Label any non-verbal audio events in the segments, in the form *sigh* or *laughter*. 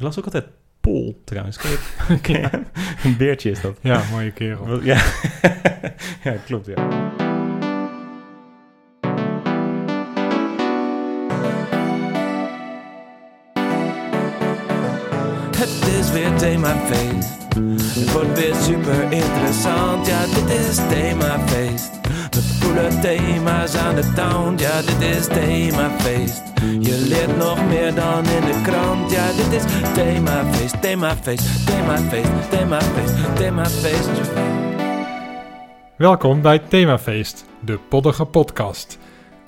Ik las ook altijd Pol, trouwens. Ken je- ken je hem? Een beertje is dat. Ja, mooie kerel. Ja, *laughs* ja klopt, ja. Het is weer themafeest. Het wordt weer super interessant. Ja, dit is themafeest. Coole thema's aan de town. Ja, dit is themafeest. Je leert nog meer dan in de krant. Ja, dit is themafeest, themafeest, themafeest, themafeest, themafeest. Welkom bij Themafeest, de poddige podcast.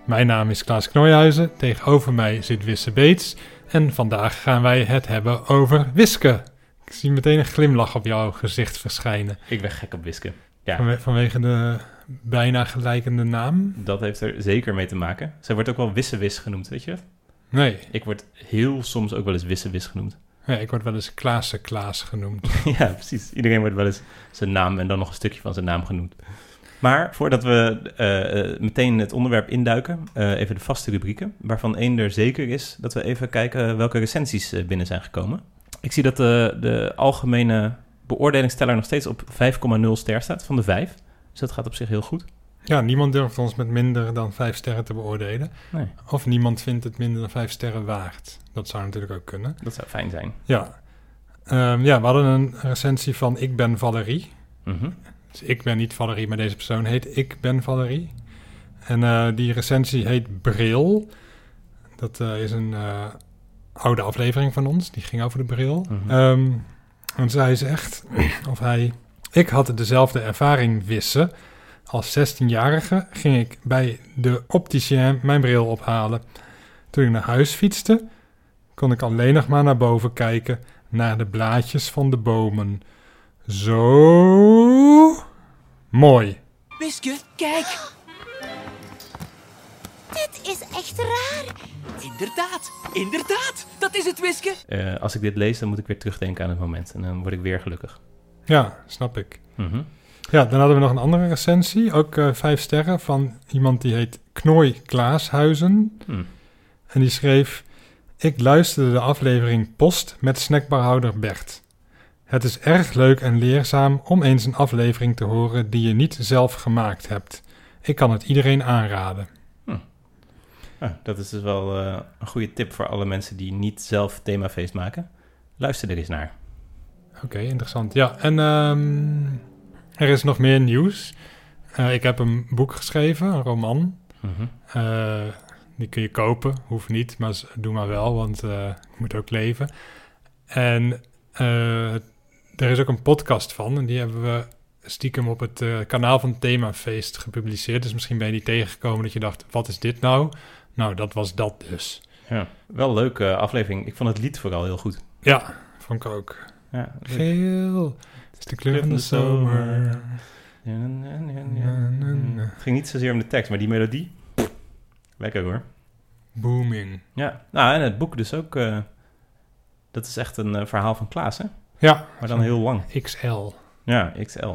Mijn naam is Klaas Knooihuizen, tegenover mij zit Wisse Beets en vandaag gaan wij het hebben over wisken. Ik zie meteen een glimlach op jouw gezicht verschijnen. Ik ben gek op wisken. Ja, Vanwe- vanwege de bijna gelijkende naam? dat heeft er zeker mee te maken. Zij wordt ook wel Wissewis genoemd, weet je dat? Nee, Ik word heel soms ook wel eens Wissewis genoemd. ja, ik word wel eens Klaassen Klaas genoemd. *laughs* ja, precies. Iedereen wordt wel eens zijn naam en dan nog een stukje van zijn naam genoemd. Maar voordat we eh, eh, meteen het onderwerp induiken, eh, even de vaste rubrieken, waarvan één er zeker is dat we even kijken welke recensies binnen zijn gekomen. Ik zie dat de, de algemene beoordelingsteller nog steeds op 5,0 ster staat van de 5. Dus dat gaat op zich heel goed. Ja, niemand durft ons met minder dan vijf sterren te beoordelen. Nee, Of niemand vindt het minder dan vijf sterren waard. Dat zou natuurlijk ook kunnen. dat zou fijn zijn. Ja, Ehm, ja we hadden een recensie van Ik ben Valerie. Mhm. Dus ik ben niet Valerie, maar deze persoon heet Ik ben Valerie. En eh, die recensie heet Bril. Dat eh, is een eh, oude aflevering van ons, die ging over de bril. Mhm. Ehm, en zij zegt, *clears throat* of hij... Ik had dezelfde ervaring wissen. Als 16-jarige ging ik bij de opticien mijn bril ophalen. Toen ik naar huis fietste, kon ik alleen nog maar naar boven kijken... naar de blaadjes van de bomen. Zo mooi. Wiske, kijk! Dit is echt raar. Inderdaad, inderdaad! Dat is het, Wiske! Eh, als ik dit lees, dan moet ik weer terugdenken aan het moment. En dan word ik weer gelukkig. Ja, snap ik. Mhm. Ja, dan hadden we nog een andere recensie, ook eh, vijf sterren, van iemand die heet Knooi Klaashuizen. Hm. En die schreef: Ik luisterde de aflevering Post met snackbarhouder Bert. Het is erg leuk en leerzaam om eens een aflevering te horen die je niet zelf gemaakt hebt. Ik kan het iedereen aanraden. Ah, dat is dus wel eh, een goede tip voor alle mensen die niet zelf themafeest maken. Luister er eens naar. Oké, interessant. Ja, en ehm, er is nog meer nieuws. Eh, ik heb een boek geschreven, een roman. Mhm. Eh, die kun je kopen, hoeft niet, maar doe maar wel, want eh ik moet ook leven. En eh, er is ook een podcast van, en die hebben we stiekem op het eh, kanaal van Themafeest gepubliceerd. Dus misschien ben je die tegengekomen dat je dacht, wat is dit nou? Nou, dat was dat dus. Ja, wel een leuke aflevering. Ik vond het lied vooral heel goed. Ja, vond ik ook. Ja. Geel, het is de kleur van de zomer. Ja. Het ging niet zozeer om de tekst, maar die melodie. Lekker hoor. Booming. Ja, nou en het boek dus ook. eh, dat is echt een eh, verhaal van Klaas, hè? Ja, Maar dan heel lang. XL. Ja, XL.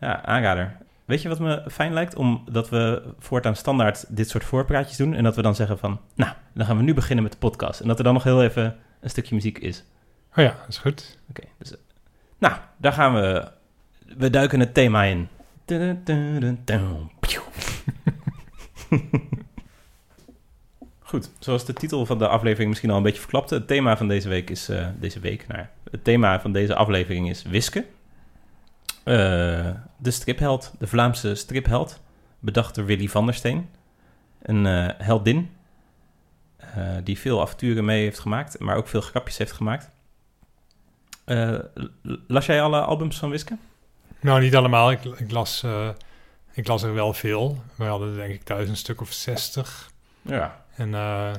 Ja, aanrader. Weet je wat me fijn lijkt? Omdat we voortaan standaard dit soort voorpraatjes doen. En dat we dan zeggen van, nou, dan gaan we nu beginnen met de podcast. En dat er dan nog heel even een stukje muziek is. Oh ja, dat is goed. Oké, dus... eh, nou, daar gaan we... We duiken het thema in. *laughs* Goed, zoals de titel van de aflevering misschien al een beetje verklapte. Het thema van deze week is... eh, deze week, nou Het thema van deze aflevering is wisken. Eh, de stripheld, de Vlaamse stripheld. Bedacht door Willy van der Steen. Een heldin. die veel avonturen mee heeft gemaakt. Maar ook veel grapjes heeft gemaakt. Eh, las jij alle albums van Wiske? Nou, niet allemaal. Ik, ik, las, eh, ik las er wel veel. We hadden denk ik thuis een stuk of zestig. Ja. En eh,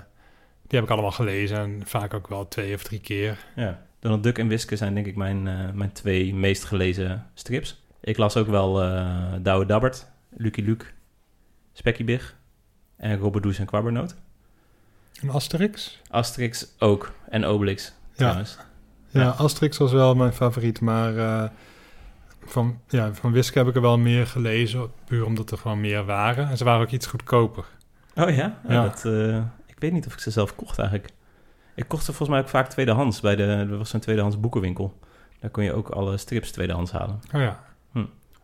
die heb ik allemaal gelezen. En vaak ook wel twee of drie keer. ja. Donald Duck en Wiske zijn denk ik mijn, mijn twee meest gelezen strips. Ik las ook wel eh Douwe Dabbert, Lucky Luke, Spekkie Big en Robberdoes en Kwabbernoot. En Asterix? Asterix ook en Obelix trouwens. Ja, Ja. Asterix was wel mijn favoriet. Maar eh, van, ja, van Wiske heb ik er wel meer gelezen. Puur omdat er gewoon meer waren. En ze waren ook iets goedkoper. Oh ja? Oh, Ja. Dat, eh, ik weet niet of ik ze zelf kocht eigenlijk. Ik kocht ze volgens mij ook vaak tweedehands. Bij de, er was zo'n tweedehands boekenwinkel. Daar kon je ook alle strips tweedehands halen. Oh ja.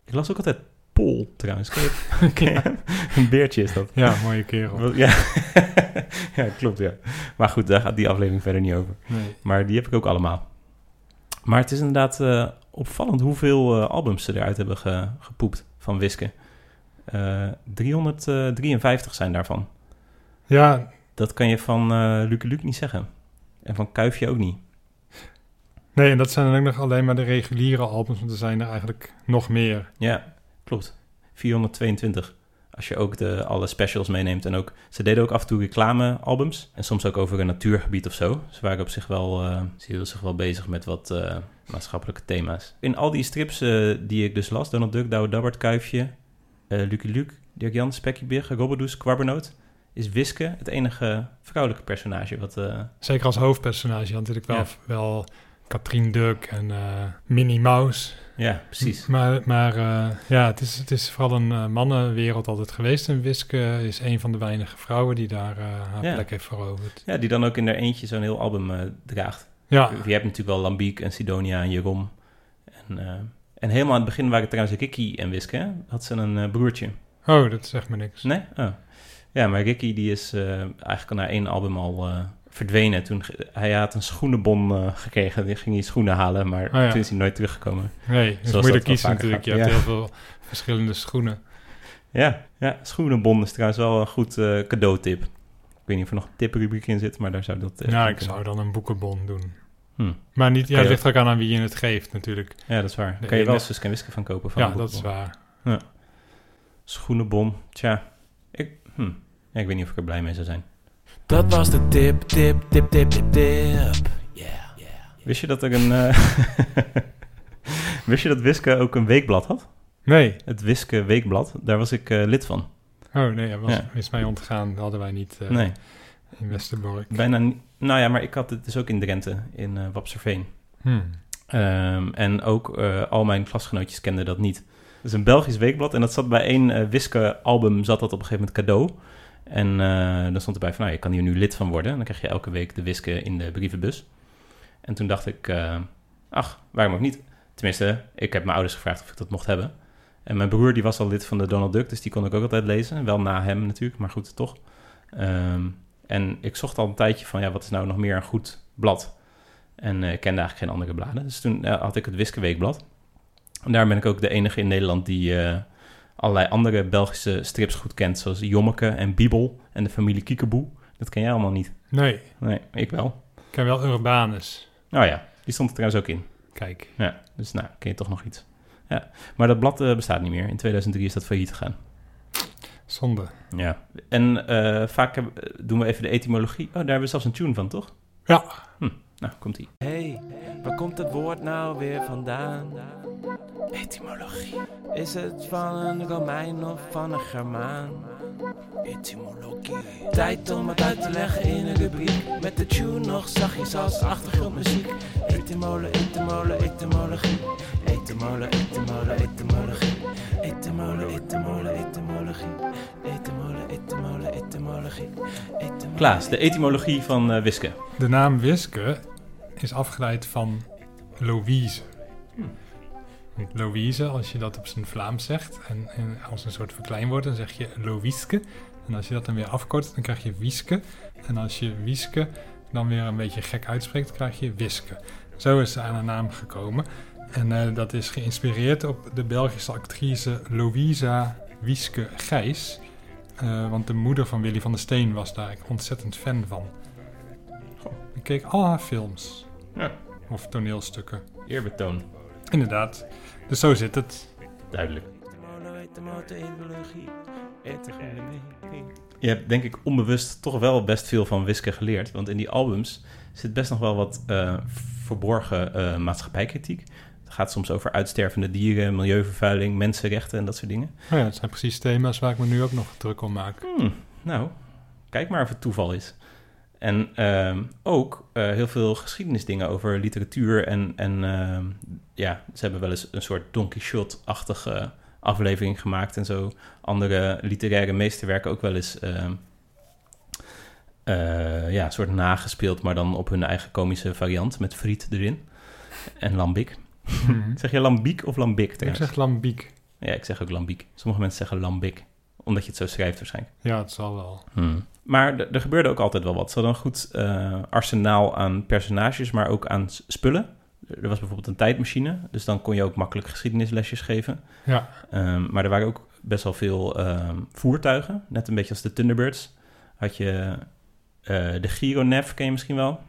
Ik las ook altijd Pol trouwens. *laughs* Een beertje is dat. Ja, mooie kerel. Ja. *laughs* ja, klopt ja. Maar goed, daar gaat die aflevering verder niet over. Nee. Maar die heb ik ook allemaal. Maar het is inderdaad eh, opvallend hoeveel eh, albums ze eruit hebben ge- gepoept van Wiske. Eh 353 zijn daarvan. Ja, Dat kan je van eh Luke Luke niet zeggen. En van Kuifje ook niet. nee, en dat zijn dan ook nog alleen maar de reguliere albums, want er zijn er eigenlijk nog meer. Ja, klopt. 422. Als je ook de, alle specials meeneemt. En ook, ze deden ook af en toe reclamealbums. En soms ook over een natuurgebied of zo. Ze waren op zich wel, eh ze hielden zich wel bezig met wat eh, maatschappelijke thema's. In al die strips eh, die ik dus las, Donald Duck, Douwe Dabbert, Kuifje, Lucky Luke, Dirk Jan, Spekkie Big, Robberdoes, Kwabbernoot, is Wiske het enige vrouwelijke personage wat... Zeker als hoofdpersonage had natuurlijk wel, Ja. wel Katrien Duck en Minnie Mouse. Ja, precies. Maar, maar eh, ja, het is, het is vooral een eh, mannenwereld altijd geweest. En Wiske is een van de weinige vrouwen die daar eh, haar Ja. plek heeft veroverd. Ja, die dan ook in haar eentje zo'n heel album draagt. Ja, Je hebt natuurlijk wel Lambiek en Sidonia en Jeroen. En, en helemaal aan het begin waren trouwens Ricky en Wiske. hè? Had ze een broertje. oh, dat zegt me niks. Nee? Oh. Ja, maar Ricky die is eigenlijk al na één album al verdwenen. Toen, hij had een schoenenbon eh, gekregen. Die ging hij schoenen halen, maar Oh ja. toen is hij nooit teruggekomen. Nee, dus moet je er kiezen natuurlijk. Je gaat. hebt Ja. heel veel verschillende schoenen. Ja, ja, schoenenbon is trouwens wel een goed eh, cadeautip. Ik weet niet of er nog een tiprubriek in zit, maar daar zou dat... eh, ja, in ik kunnen. zou dan een boekenbon doen. Hm. Maar niet, ja, het ligt ook aan aan wie je het geeft natuurlijk. Ja, dat is waar. De kan je wel Suske en Wiske van kopen. Van Ja, dat is waar. Schoenenbon, tja. Ik, hm. ja, ik weet niet of ik er blij mee zou zijn. Dat was de tip, tip, tip, tip, tip, tip. Yeah. Wist je dat er een... eh, *laughs* Wist je dat Wiske ook een weekblad had? Nee. Het Wiske Weekblad. Daar was ik eh, lid van. Oh nee, dat was, Ja. is mij ontgaan. Dat hadden wij niet eh, nee, in Westerbork. bijna niet. Nou ja, maar ik had het dus ook in Drenthe, in eh Wapserveen. Hmm. Ehm, en ook eh, al mijn klasgenootjes kenden dat niet. Het is een Belgisch weekblad en dat zat bij één Wiske-album, zat dat op een gegeven moment cadeau. En eh dan stond erbij van, nou, je kan hier nu lid van worden. En dan krijg je elke week de Wiske in de brievenbus. En toen dacht ik, eh, ach, waarom ook niet? Tenminste, ik heb mijn ouders gevraagd of ik dat mocht hebben. En mijn broer die was al lid van de Donald Duck, dus die kon ik ook altijd lezen. Wel na hem natuurlijk, maar goed, toch. Ehm, en ik zocht al een tijdje van, ja, wat is nou nog meer een goed blad? En eh, ik kende eigenlijk geen andere bladen. Dus toen had ik het Wiske Weekblad. En daar ben ik ook de enige in Nederland die allerlei andere Belgische strips goed kent. Zoals Jommeke en Bibel en de familie Kiekeboe. Dat ken jij allemaal niet. Nee, Nee, ik wel. ik ken wel Urbanus. Nou ja, die stond er trouwens ook in. Kijk. Ja, dus nou, ken je toch nog iets. Ja, maar dat blad eh, bestaat niet meer. In 2003 is dat failliet gegaan. Zonde. Ja, en eh, vaak doen we even de etymologie. Oh, daar hebben we zelfs een tune van, toch? Ja. Nou, komt-ie. Hey, waar komt het woord nou weer vandaan? Etymologie. Is het van een Romein of van een Germaan? Etymologie. Tijd om het uit te leggen in een rubriek. Met de tune nog zachtjes als achtergrondmuziek. Etymole, etymole, etymologie. Etymole, etymole, etymologie. Etymole, etymole, etymologie. Etymole, etymole, etymologie. Etymole, Klaas, de etymologie van eh, Wiske. De naam Wiske is afgeleid van Louise. Want Louise, als je dat op zijn Vlaams zegt, en, en als een soort verkleinwoord, dan zeg je Louiske. En als je dat dan weer afkort, dan krijg je Wieske. En als je Wieske dan weer een beetje gek uitspreekt, krijg je Wiske. Zo is ze aan haar naam gekomen. En eh, dat is geïnspireerd op de Belgische actrice Louisa Wieske Gijs. Eh, want de moeder van Willy van der Steen was daar ontzettend fan van. Ik keek al haar films. Ja. Of toneelstukken. Eerbetoon. Inderdaad. Dus zo zit het. Duidelijk. Je hebt denk ik onbewust toch wel best veel van Wiske geleerd. Want in die albums zit best nog wel wat eh, verborgen eh, maatschappijkritiek. Het gaat soms over uitstervende dieren, milieuvervuiling, mensenrechten en dat soort dingen. Oh ja, dat zijn precies thema's waar ik me nu ook nog druk om maak. Hmm, nou, kijk maar of het toeval is. En ehm, ook eh, heel veel geschiedenisdingen over literatuur. En, en ehm, ja, ze hebben wel eens een soort Don Quixote-achtige aflevering gemaakt. En zo andere literaire meesterwerken ook wel eens ehm, eh, ja, een soort nagespeeld, maar dan op hun eigen komische variant met friet erin. En lambiek. Mhm. *laughs* Zeg je lambiek of lambiek Ik zeg lambiek. Ja, ik zeg ook lambiek. Sommige mensen zeggen lambiek, omdat je het zo schrijft waarschijnlijk. Ja, het zal wel. Hmm. Maar er gebeurde ook altijd wel wat. Ze hadden een goed eh, arsenaal aan personages, maar ook aan spullen. Er was bijvoorbeeld een tijdmachine, dus dan kon je ook makkelijk geschiedenislesjes geven. Ja, Ehm, maar er waren ook best wel veel ehm, voertuigen, net een beetje als de Thunderbirds. Had je eh, de Gyronev, ken je misschien wel?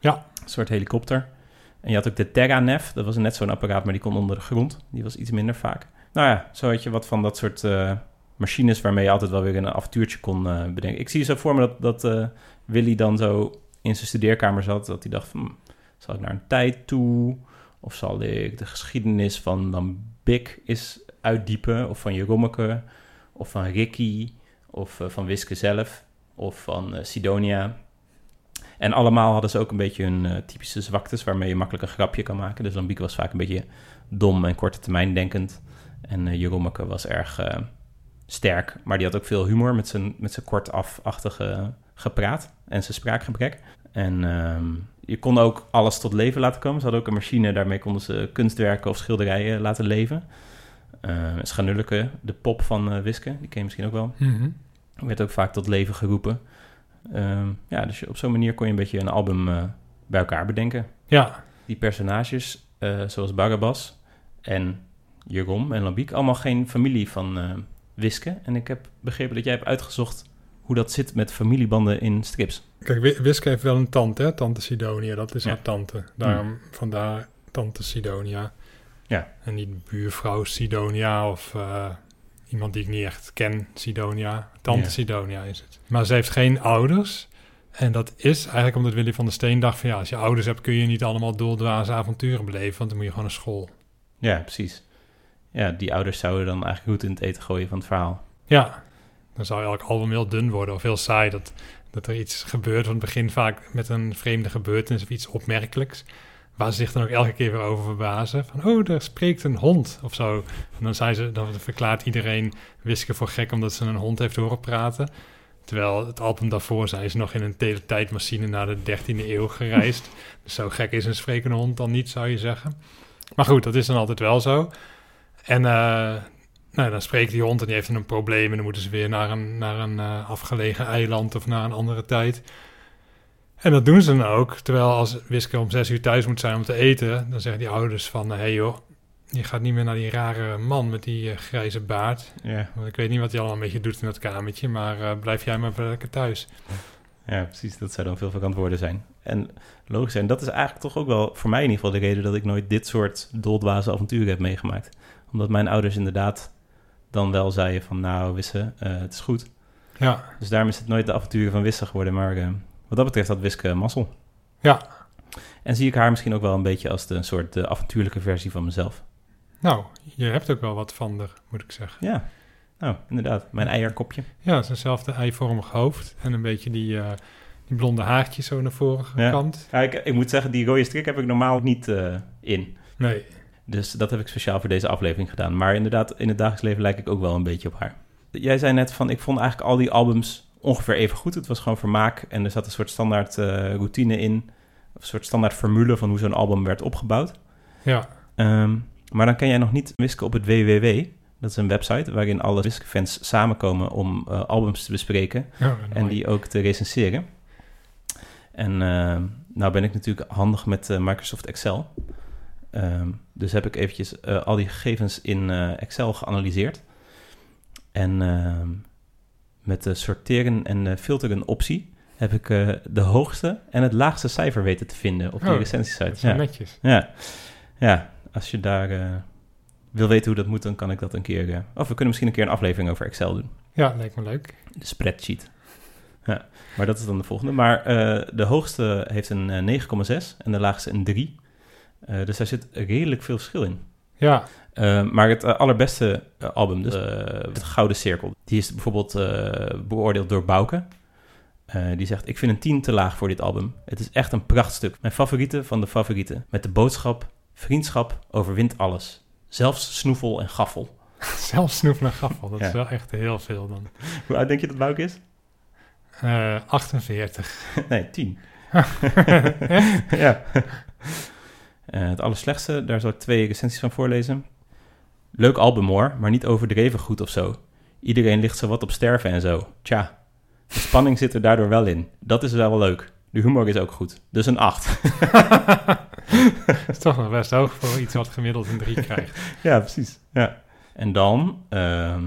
Ja. Een soort helikopter. En je had ook de Terranev, dat was net zo'n apparaat, maar die kon onder de grond. Die was iets minder vaak. Nou ja, zo had je wat van dat soort eh, machines waarmee je altijd wel weer een avontuurtje kon eh, bedenken. Ik zie zo voor me dat, dat eh, Willy dan zo in zijn studeerkamer zat, dat hij dacht van, hm, zal ik naar een tijd toe? Of zal ik de geschiedenis van Lambik eens uitdiepen? Of van Jerommeke? Of van Ricky? Of eh, van Wiske zelf? Of van Sidonia? En allemaal hadden ze ook een beetje hun typische zwaktes waarmee je makkelijk een grapje kan maken. Dus Lambiek was vaak een beetje dom en korte termijn denkend. En Jerommeke was erg sterk, maar die had ook veel humor met zijn, met zijn kortafachtige gepraat en zijn spraakgebrek. En ehm, je kon ook alles tot leven laten komen. Ze hadden ook een machine, daarmee konden ze kunstwerken of schilderijen laten leven. Uh, Schanulleke, de pop van eh, Wiske, die ken je misschien ook wel. Mhm. Werd ook vaak tot leven geroepen. Ehm, ja, dus op zo'n manier kon je een beetje een album eh, bij elkaar bedenken. ja, Die personages, eh, zoals Barabbas en Jeroen en Lambiek, allemaal geen familie van Wiske. En ik heb begrepen dat jij hebt uitgezocht hoe dat zit met familiebanden in strips. Kijk, Wi- Wiske heeft wel een tante, hè? Tante Sidonia. Dat is Ja. haar tante. Daarom, Vandaar tante Sidonia. Ja. En niet buurvrouw Sidonia of eh, iemand die ik niet echt ken, Sidonia. Tante Ja. Sidonia is het. Maar ze heeft geen ouders. En dat is eigenlijk omdat Willy van der Steen dacht van... ja, als je ouders hebt kun je niet allemaal doordwaze avonturen beleven... want dan moet je gewoon naar school. Ja, precies. Ja, die ouders zouden dan eigenlijk goed in het eten gooien van het verhaal. Ja, dan zou elk album heel dun worden of heel saai. Dat, dat er iets gebeurt van het begin vaak met een vreemde gebeurtenis of iets opmerkelijks. Waar ze zich dan ook elke keer weer over verbazen. Van, oh, daar spreekt een hond of zo. En dan, zijn ze, dan verklaart iedereen Wiske voor gek omdat ze een hond heeft horen praten. Terwijl het album daarvoor zijn ze nog in een teletijdmachine naar de 13e eeuw gereisd. *laughs* dus zo gek is een sprekende hond dan niet, zou je zeggen. Maar goed, dat is dan altijd wel zo. En eh, nou, dan spreekt die hond en die heeft een probleem... en dan moeten ze weer naar een, naar een eh, afgelegen eiland of naar een andere tijd. En dat doen ze dan ook. Terwijl als Wiske om zes uur thuis moet zijn om te eten... dan zeggen die ouders van... hé hey joh, je gaat niet meer naar die rare man met die eh, grijze baard. Want ik weet niet wat hij allemaal een beetje doet in dat kamertje... maar blijf jij maar lekker thuis. Ja, precies. Dat zou dan veel verantwoorden zijn. En logisch zijn, dat is eigenlijk toch ook wel voor mij in ieder geval de reden dat ik nooit dit soort doldwaze avonturen heb meegemaakt. Omdat mijn ouders inderdaad dan wel zeiden van nou Wisse, eh, het is goed. Ja, Dus daarom is het nooit de avonturen van Wisse geworden. Maar eh, wat dat betreft had Wiske mazzel. Ja. En zie ik haar misschien ook wel een beetje als de een soort de avontuurlijke versie van mezelf. nou, je hebt ook wel wat van haar, moet ik zeggen. Ja, nou inderdaad. Mijn eierkopje. Ja, het is eenzelfde eivormig hoofd en een beetje die, eh, die blonde haartjes zo naar voren Ja. gekant. Ja, ik, ik moet zeggen, die rode strik heb ik normaal niet eh, in. Nee, Dus dat heb ik speciaal voor deze aflevering gedaan. Maar inderdaad, in het dagelijks leven lijk ik ook wel een beetje op haar. Jij zei net van, ik vond eigenlijk al die albums ongeveer even goed. Het was gewoon vermaak en er zat een soort standaard eh, routine in. Of een soort standaard formule van hoe zo'n album werd opgebouwd. ja, Ehm, maar dan ken jij nog niet Wiske op het WWW. Dat is een website waarin alle Wiske-fans samenkomen om eh, albums te bespreken. oh, En die ook te recenseren. En ehm, nou ben ik natuurlijk handig met eh, Microsoft Excel. Ehm, dus heb ik eventjes eh, al die gegevens in eh, Excel geanalyseerd. En ehm, met de sorteren en filteren optie heb ik eh, de hoogste en het laagste cijfer weten te vinden op die Oh, recensiesite. Ja. netjes. Ja. ja, als je daar wil weten hoe dat moet, dan kan ik dat een keer... of we kunnen misschien een keer een aflevering over Excel doen. Ja, lijkt me leuk. De spreadsheet. Ja, maar dat is dan de volgende. Maar de hoogste heeft een eh, 9,6 en de laagste een 3. Eh, dus daar zit redelijk veel verschil in. Ja, Eh, maar het eh, allerbeste album, dus het Gouden Cirkel, die is bijvoorbeeld beoordeeld door Bouke. Die zegt, ik vind een 10 te laag voor dit album. Het is echt een prachtstuk. Mijn favoriete van de favorieten. Met de boodschap, vriendschap overwint alles. Zelfs snoevel en gaffel. *laughs* zelfs snoep naar gaffel. Dat Ja. is wel echt heel veel dan. *laughs* Hoe oud denk je dat Bouke is? Eh 48. *laughs* nee, 10. ja. Eh, het allerslechtste, daar zal ik twee recensies van voorlezen. Leuk album hoor, maar niet overdreven goed of zo. Iedereen ligt zo wat op sterven en zo. Tja, de spanning zit er daardoor wel in. Dat is wel leuk. De humor is ook goed. Dus een 8. Dat *laughs* is toch nog best hoog voor iets wat gemiddeld een 3 krijgt. *laughs* ja, precies. Ja. En dan, ehm,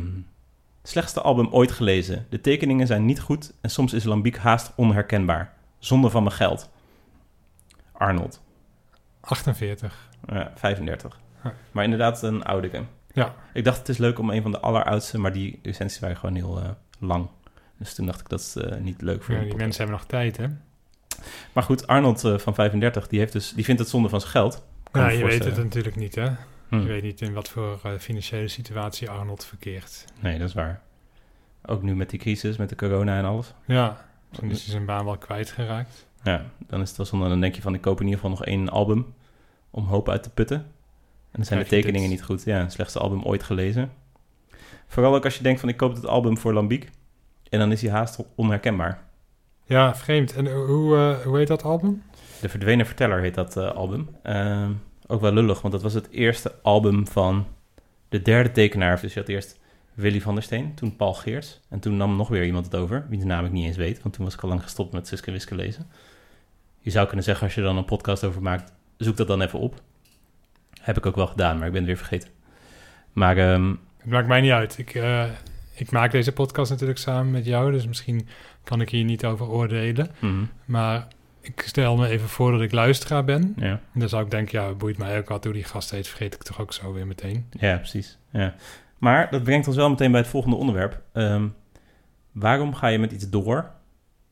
slechtste album ooit gelezen. De tekeningen zijn niet goed en soms is Lambiek haast onherkenbaar. Zonde van mijn geld. Arnold. 48. Ja, 35. Ja. Maar inderdaad een oudere. Ja. Ik dacht het is leuk om een van de alleroudste, maar die recensies waren gewoon heel eh, lang. Dus toen dacht ik dat is eh, niet leuk voor Ja, die podcast. mensen hebben nog tijd, hè? Maar goed, Arnold eh, van 35, die, heeft dus, die vindt het zonde van zijn geld. Ja, je weet het natuurlijk niet, hè? Hm. Je weet niet in wat voor financiële situatie Arnold verkeert. Nee, dat is waar. Ook nu met die crisis, met de corona en alles. Ja, misschien is hij zijn baan wel kwijtgeraakt. Ja, dan is het wel zonde. Dan denk je van, ik koop in ieder geval nog één album om hoop uit te putten. En dan zijn de tekeningen niet goed. Ja, het slechtste album ooit gelezen. Vooral ook als je denkt van, ik koop het album voor Lambiek. En dan is hij haast onherkenbaar. Ja, vreemd. En hoe, eh, hoe heet dat album? De Verdwenen Verteller heet dat eh, album. Ehm, ook wel lullig, want dat was het eerste album van de derde tekenaar. Dus je had eerst Willy van der Steen, toen Paul Geerts. En toen nam nog weer iemand het over, wie de naam ik niet eens weet. Want toen was ik al lang gestopt met Suske Wiske lezen. Je zou kunnen zeggen, als je dan een podcast over maakt, zoek dat dan even op. Heb ik ook wel gedaan, maar ik ben het weer vergeten. Maar ehm, Het maakt mij niet uit. Ik, eh, ik maak deze podcast natuurlijk samen met jou, dus misschien kan ik hier niet over oordelen. mhm, Maar ik stel me even voor dat ik luisteraar ben. ja. En dan zou ik denken, ja, het boeit mij ook wat hoe die gast heet, vergeet ik toch ook zo weer meteen. Ja, precies. Ja. Maar dat brengt ons wel meteen bij het volgende onderwerp. Ehm, waarom ga je met iets door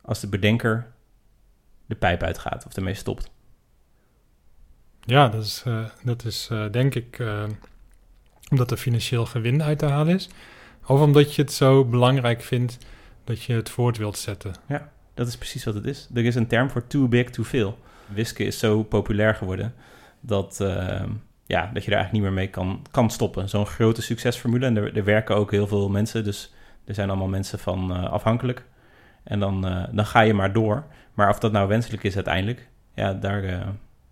als de bedenker de pijp uitgaat of ermee stopt? Ja, dat is, eh, dat is eh, denk ik eh, omdat er financieel gewin uit te halen is. Of omdat je het zo belangrijk vindt dat je het voort wilt zetten. Dat is precies wat het is. Er is een term voor too big, too veel. Wisken is zo populair geworden dat, ja, dat je er eigenlijk niet meer mee kan, kan stoppen. Zo'n grote succesformule. En er, er werken ook heel veel mensen, dus er zijn allemaal mensen van afhankelijk. En dan, eh, dan ga je maar door. Maar of dat nou wenselijk is uiteindelijk, ja, daar eh,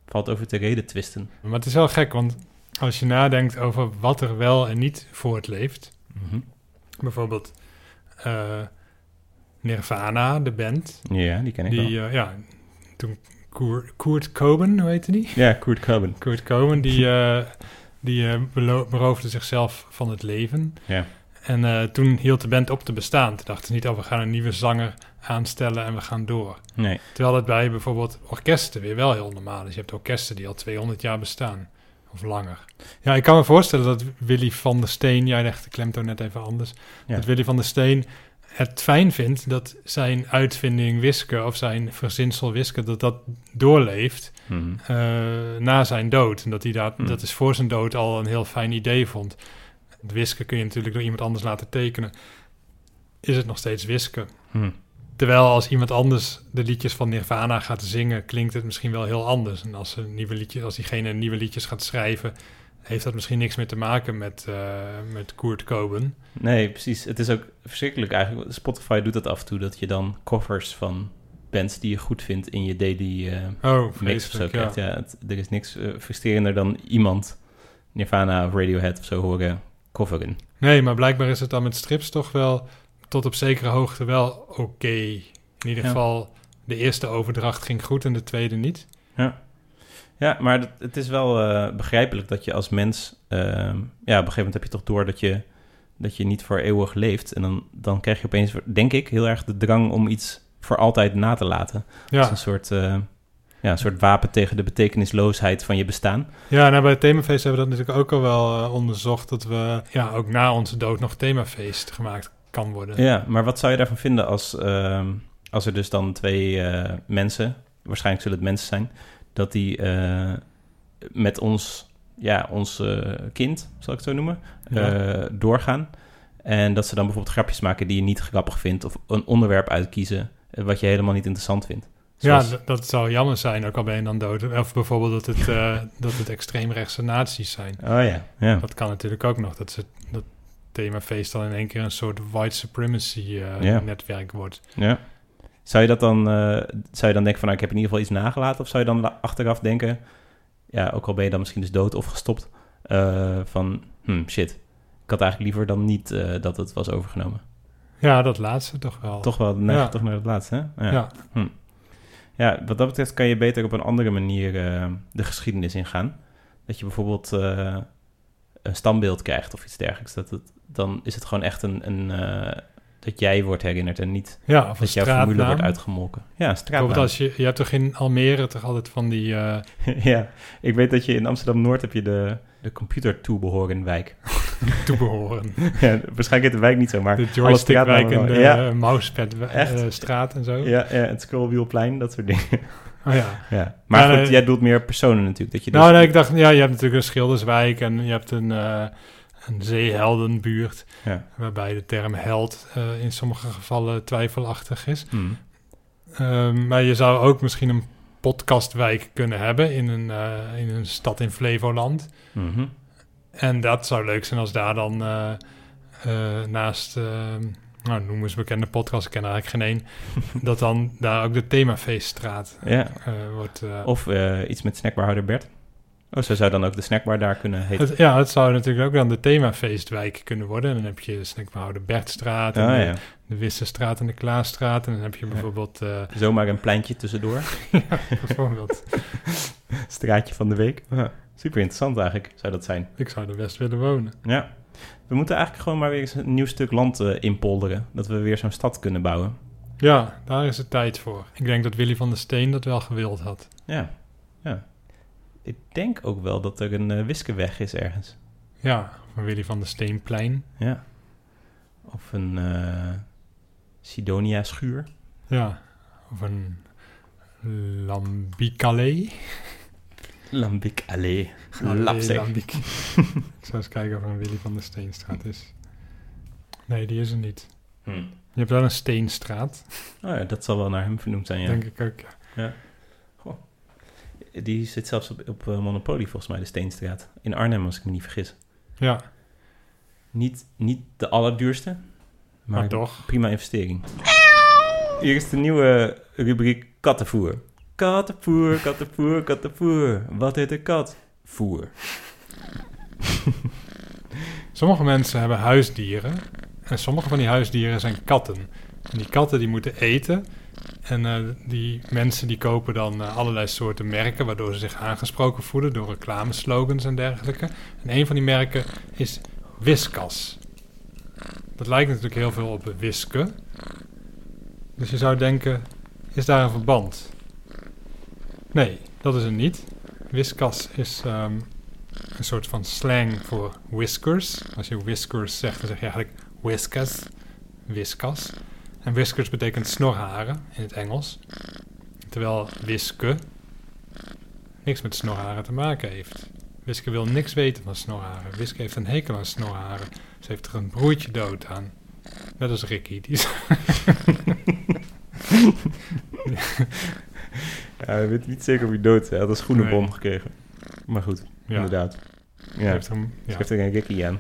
valt over te reden twisten. Maar het is wel gek, want als je nadenkt over wat er wel en niet voortleeft, Mhm. bijvoorbeeld eh, Nirvana, de band, Ja, die ken ik die, wel. eh, ja, toen Koer- Kurt Cobain, hoe heette die? Ja, Kurt Cobain. Kurt Cobain, die, die beroofde zichzelf van het leven. Ja. En eh, toen hield de band op te bestaan. Toen dachten ze niet, oh, we gaan een nieuwe zanger aanstellen en we gaan door. Nee, Terwijl het bij bijvoorbeeld orkesten weer wel heel normaal is. Je hebt orkesten die al 200 jaar bestaan. Of langer. Ja, ik kan me voorstellen dat Willy van der Steen... Jij legt de klemtoon net even anders. Ja. Dat Willy van der Steen het fijn vindt dat zijn uitvinding Wiske... of zijn verzinsel Wiske, dat dat doorleeft Mhm. eh, na zijn dood. En dat hij dat, Hmm. dat is voor zijn dood al een heel fijn idee vond. Het Wiske kun je natuurlijk door iemand anders laten tekenen. Is het nog steeds Wiske? Mhm. Terwijl als iemand anders de liedjes van Nirvana gaat zingen, klinkt het misschien wel heel anders. En als, een nieuwe liedje, als diegene nieuwe liedjes gaat schrijven, heeft dat misschien niks meer te maken met, eh, met Kurt Cobain. Nee, precies. Het is ook verschrikkelijk eigenlijk. Spotify doet dat af en toe, dat je dan covers van bands die je goed vindt in je daily eh, Oh, mix of zo vreselijk, ja. krijgt. Ja, het- er is niks eh, frustrerender dan iemand Nirvana of Radiohead of zo horen coveren. Nee, maar blijkbaar is het dan met strips toch wel tot op zekere hoogte wel oké. In ieder Ja. geval, de eerste overdracht ging goed en de tweede niet. Ja, maar het, het is wel eh, begrijpelijk dat je als mens... ehm, ja, op een gegeven moment heb je toch door dat je, dat je niet voor eeuwig leeft. En dan, dan krijg je opeens, denk ik, heel erg de drang om iets voor altijd na te laten. Ja, een soort, eh, ja, een soort wapen tegen de betekenisloosheid van je bestaan. ja nou bij het themafeest hebben we dat natuurlijk ook al wel eh, onderzocht... dat we ja, ook na onze dood nog themafeest gemaakt kan worden. Ja, maar wat zou je daarvan vinden als, ehm, als er dus dan twee eh, mensen, waarschijnlijk zullen het mensen zijn, dat die eh, met ons, ja, ons kind, zal ik het zo noemen, Ja. doorgaan. En dat ze dan bijvoorbeeld grapjes maken die je niet grappig vindt, of een onderwerp uitkiezen wat je helemaal niet interessant vindt. Ja, Zoals- dat zou jammer zijn, ook al ben je dan dood. Of bijvoorbeeld dat het, eh *laughs* dat het extreemrechtse nazi's zijn. oh ja, ja. Dat kan natuurlijk ook nog. Dat, ze, dat themafeest dan in één keer een soort white supremacy eh, Ja. netwerk wordt. ja. Zou je dat dan, eh, zou je dan denken van, nou, ik heb in ieder geval iets nagelaten? Of zou je dan achteraf denken, ja, ook al ben je dan misschien dus dood of gestopt, van, hm, shit, ik had eigenlijk liever dan niet dat het was overgenomen. Ja, dat laatste toch wel. Toch wel, neig Ja. toch naar het laatste, hè? Ja. Ja, wat dat betreft kan je beter op een andere manier eh, de geschiedenis ingaan. Dat je bijvoorbeeld eh, een standbeeld krijgt of iets dergelijks. Dat het, dan is het gewoon echt een, een eh, dat jij wordt herinnerd en niet Ja, dat jouw formule wordt uitgemolken. Ja, straatnaam. Als je, je hebt toch in Almere toch altijd van die... *laughs* ja, ik weet dat je in Amsterdam-Noord heb je de, de computertoebehorenwijk. toebehoren. *laughs* *laughs* ja, waarschijnlijk heet de wijk niet zo, maar De joystick-wijk en de. Ja. eh, straat en zo. Ja, ja, het scrollwielplein, dat soort dingen. *laughs* Oh, ja. Ja. Maar goed, nee. jij doet meer personen natuurlijk. Dat je dus, Nou, nee, ik dacht, ja, je hebt natuurlijk een Schilderswijk en je hebt een, eh, een zeeheldenbuurt, Ja. waarbij de term held eh, in sommige gevallen twijfelachtig is. Hmm. Ehm, maar je zou ook misschien een podcastwijk kunnen hebben in een, eh, in een stad in Flevoland. Mhm. En dat zou leuk zijn als daar dan eh, eh, naast, nou noem eens bekende podcast, ik ken er eigenlijk geen één, *laughs* dat dan daar ook de themafeeststraat Ja. wordt. Of iets met snackbarhouder Bert. Oh, zo zou dan ook de snackbar daar kunnen heten. het, ja, het zou natuurlijk ook dan de themafeestwijk kunnen worden. En dan heb je snackbehouder Bertstraat en Ah, de, ja. de Wissestraat en de Klaasstraat. En dan heb je bijvoorbeeld, eh, *laughs* Zomaar een pleintje tussendoor. *laughs* bijvoorbeeld, *laughs* Straatje van de week. Ja, super interessant eigenlijk, zou dat zijn. ik zou er best willen wonen. Ja. We moeten eigenlijk gewoon maar weer eens een nieuw stuk land eh, inpolderen. Dat we weer zo'n stad kunnen bouwen. Ja, daar is het tijd voor. Ik denk dat Willy van der Steen dat wel gewild had. Ja. ja. Ik denk ook wel dat er een eh, Wiskeweg is ergens. Ja, van Willy van der Steenplein. Ja. Of een eh, Sidonia-schuur. Ja, of een Lambicalé. Lambic Allee. Lapsek. Lambic. *laughs* Ik zou eens kijken of er een Willy van der Steenstraat is. Nee, die is er niet. Hm. Je hebt wel een Steenstraat, Oh ja, dat zal wel naar hem vernoemd zijn, ja. denk ik ook. ja. Die zit zelfs op, op eh, Monopoly, volgens mij, de Steenstraat. In Arnhem, als ik me niet vergis. Ja, Niet, niet de allerduurste, maar, maar toch. prima investering. Hier is de nieuwe rubriek kattenvoer. Kattenvoer, kattenvoer, kattenvoer. Wat heet een kat? Voer. *laughs* Sommige mensen hebben huisdieren. En sommige van die huisdieren zijn katten. En die katten die moeten eten. En eh, die mensen die kopen dan eh, allerlei soorten merken... waardoor ze zich aangesproken voelen door reclameslogans en dergelijke. En een van die merken is Whiskas. Dat lijkt natuurlijk heel veel op Wiske. Dus je zou denken, is daar een verband? Nee, dat is het niet. Whiskas is ehm, een soort van slang voor whiskers. Als je whiskers zegt, dan zeg je eigenlijk whiskas, whiskas. En whiskers betekent snorharen in het Engels. Terwijl wiske niks met snorharen te maken heeft. Wiske wil niks weten van snorharen. Wiske heeft een hekel aan snorharen. Ze heeft er een broertje dood aan. Net als Ricky. Die is *laughs* Ja, ik weet niet zeker of hij dood is. Hij had een schoenenbom Nee. gekregen. Maar goed, ja, inderdaad. Ja, heeft hem, ja. er een Ricky aan.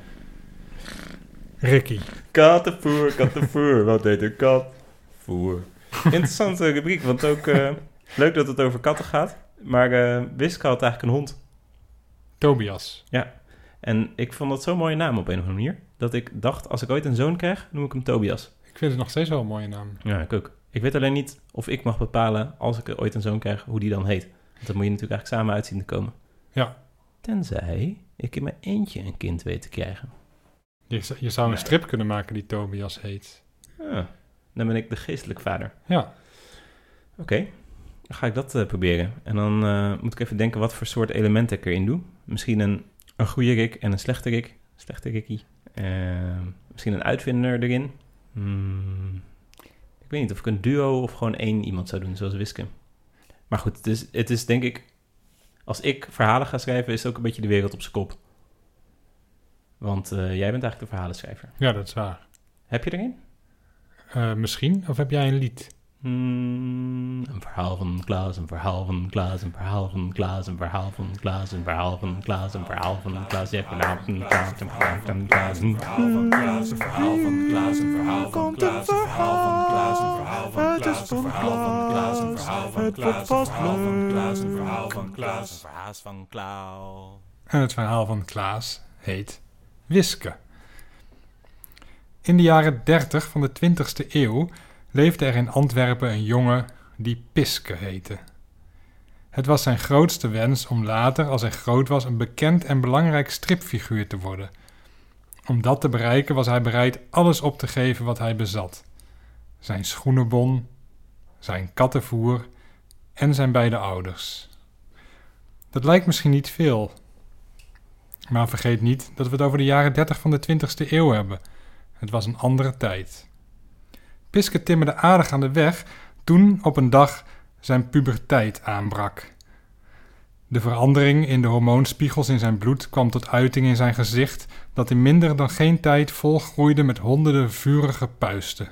Ricky. Kattenvoer, kattenvoer. *laughs* Wat heet een kat? Voer. Interessante rubriek, want ook eh, leuk dat het over katten gaat. Maar eh Wiske had eigenlijk een hond. Tobias. En ik vond dat zo'n mooie naam op een of andere manier. Dat ik dacht, als ik ooit een zoon krijg, noem ik hem Tobias. Ik vind het nog steeds wel een mooie naam. Ja, ik ook. Ik weet alleen niet of ik mag bepalen, als ik ooit een zoon krijg, hoe die dan heet. Want dat moet je natuurlijk eigenlijk samen uitzien te komen. Ja. Tenzij ik in mijn eentje een kind weet te krijgen. Je, je zou een Nee. strip kunnen maken die Tobias heet. Ah, dan ben ik de geestelijk vader. Ja. Oké, dan ga ik dat eh, proberen. En dan eh, moet ik even denken wat voor soort elementen ik erin doe. Misschien een, een goede Rick en een slechte Rick. Slechte Rickie. Eh, misschien een uitvinder erin. Hmm, ik weet niet of ik een duo of gewoon één iemand zou doen, zoals Wiske. Maar goed, het is, het is denk ik... Als ik verhalen ga schrijven, is het ook een beetje de wereld op zijn kop. Want eh, jij bent eigenlijk de verhalenschrijver. ja, dat is waar. Heb je er een? Eh, misschien? Of heb jij een lied? Hmm, een verhaal van Klaas, een verhaal van Klaas, een verhaal van Klaas, een verhaal van Klaas, een verhaal van Klaas, een verhaal van Klaas. Je hebt een naam van Klaas, een verhaal van Klaas. een verhaal van Klaas, een verhaal van Klaas, een verhaal van Klaas, een verhaal van Klaas, een verhaal van Klaas, een verhaal van Klaas, een verhaal van Klaas, een verhaal van Klaas, een verhaal van Klaas, een verhaal van Klaas. En het verhaal van Klaas heet Wiske. In de jaren 30 van de 20ste eeuw leefde er in Antwerpen een jongen die Piske heette. Het was zijn grootste wens om later, als hij groot was, een bekend en belangrijk stripfiguur te worden. Om dat te bereiken was hij bereid alles op te geven wat hij bezat: zijn schoenenbon, zijn kattenvoer en zijn beide ouders. Dat lijkt misschien niet veel, maar vergeet niet dat we het over de jaren 30 van de 20ste eeuw hebben. Het was een andere tijd. Piske timmerde aardig aan de weg toen op een dag zijn puberteit aanbrak. De verandering in de hormoonspiegels in zijn bloed kwam tot uiting in zijn gezicht, dat in minder dan geen tijd volgroeide met honderden vurige puisten.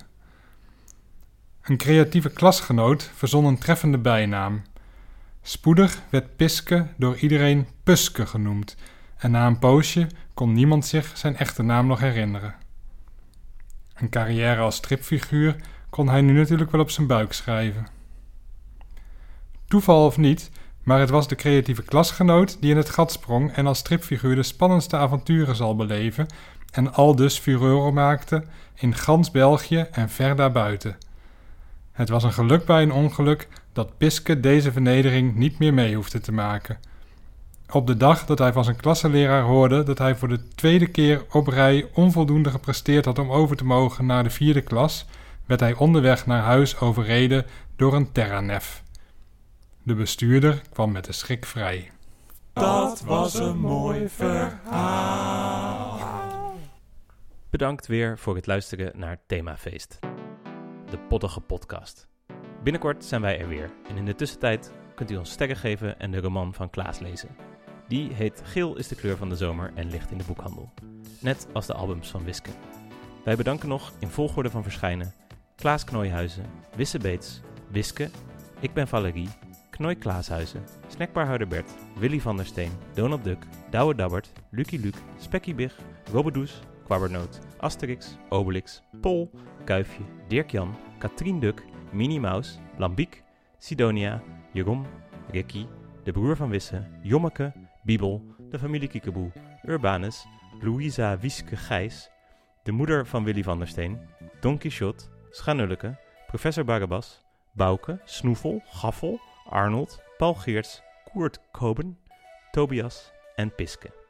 Een creatieve klasgenoot verzon een treffende bijnaam. Spoedig werd Piske door iedereen Puske genoemd, en na een poosje kon niemand zich zijn echte naam nog herinneren. Een carrière als stripfiguur kon hij nu natuurlijk wel op zijn buik schrijven. Toeval of niet, maar het was de creatieve klasgenoot die in het gat sprong en als stripfiguur de spannendste avonturen zal beleven en al dus furore maakte in gans België en ver daarbuiten. Het was een geluk bij een ongeluk dat Piske deze vernedering niet meer mee hoefde te maken. Op de dag dat hij van zijn klassenleraar hoorde dat hij voor de tweede keer op rij onvoldoende gepresteerd had om over te mogen naar de vierde klas, werd hij onderweg naar huis overreden door een terranef. De bestuurder kwam met de schrik vrij. Dat was een mooi verhaal. Bedankt weer voor het luisteren naar Themafeest, de pottige podcast. Binnenkort zijn wij er weer en in de tussentijd kunt u ons sterren geven en de roman van Klaas lezen. Die heet Geel is de kleur van de zomer en ligt in de boekhandel. Net als de albums van Wiske. Wij bedanken nog in volgorde van verschijnen Klaas Knooihuizen, Wisse Beets, Wiske, Ik ben Valerie, Knooi Klaashuizen, Snackbar Bert, Willy van der Steen, Donald Duck, Douwe Dabbert, Lucky Luke, Spekkie Big, Robbedoes, Kwabbernoot, Asterix, Obelix, Pol, Kuifje, Dirk-Jan, Katrien Duk, Minnie Maus, Lambiek, Sidonia, Jeroen, Ricky, de broer van Wisse, Jommeke, Bibel, de familie Kiekeboe, Urbanus, Louisa Wieske Gijs, de moeder van Willy van der Steen, Don Quixote, Schanulleke, professor Barabbas, Bouke, Snoevel, Gaffel, Arnold, Paul Geerts, Koert Koben, Tobias en Piske.